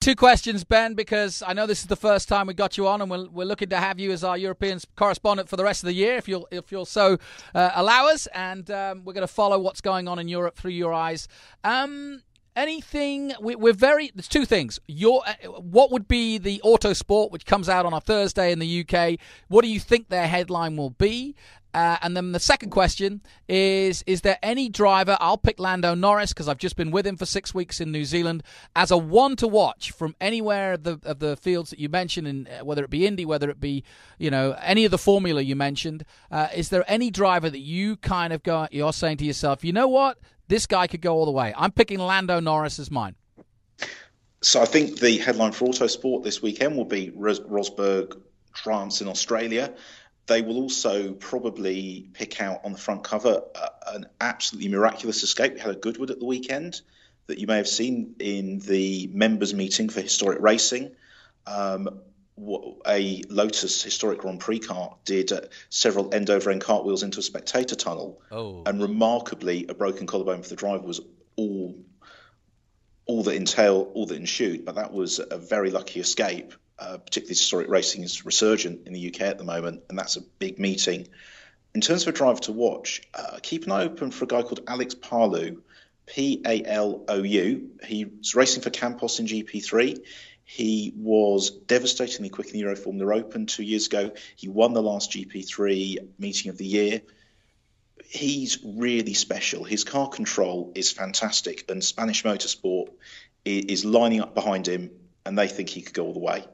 Two questions, Ben, because I know this is the first time we got you on, and we're, we're looking to have you as our European correspondent for the rest of the year, if you'll if you'll so uh, allow us. And um, we're going to follow what's going on in Europe through your eyes. Um, anything we, are very there's two things your uh, what would be the autosport which comes out on a thursday in the uk what do you think their headline will be uh, and then the second question is Is there any driver? I'll pick Lando Norris because I've just been with him for six weeks in New Zealand as a one to watch from anywhere of the, of the fields that you mentioned, and uh, whether it be Indy, whether it be you know any of the formula you mentioned. Uh, is there any driver that you kind of go, you're saying to yourself, you know what, this guy could go all the way? I'm picking Lando Norris as mine. So I think the headline for Autosport this weekend will be Rosberg France in Australia. They will also probably pick out on the front cover uh, an absolutely miraculous escape. We had a Goodwood at the weekend that you may have seen in the members' meeting for historic racing. Um, a Lotus historic Grand Prix car did uh, several end over end cartwheels into a spectator tunnel, oh. and remarkably, a broken collarbone for the driver was all all that entail all that ensued. But that was a very lucky escape, uh, particularly historic racing is resurgent in the UK at the moment, and that's a big meeting. In terms of a driver to watch, uh, keep an eye open for a guy called Alex Palou, P A L O U. He's racing for Campos in GP3. He was devastatingly quick in the Euro Formula Open two years ago. He won the last GP3 meeting of the year. He's really special. His car control is fantastic, and Spanish Motorsport is lining up behind him, and they think he could go all the way.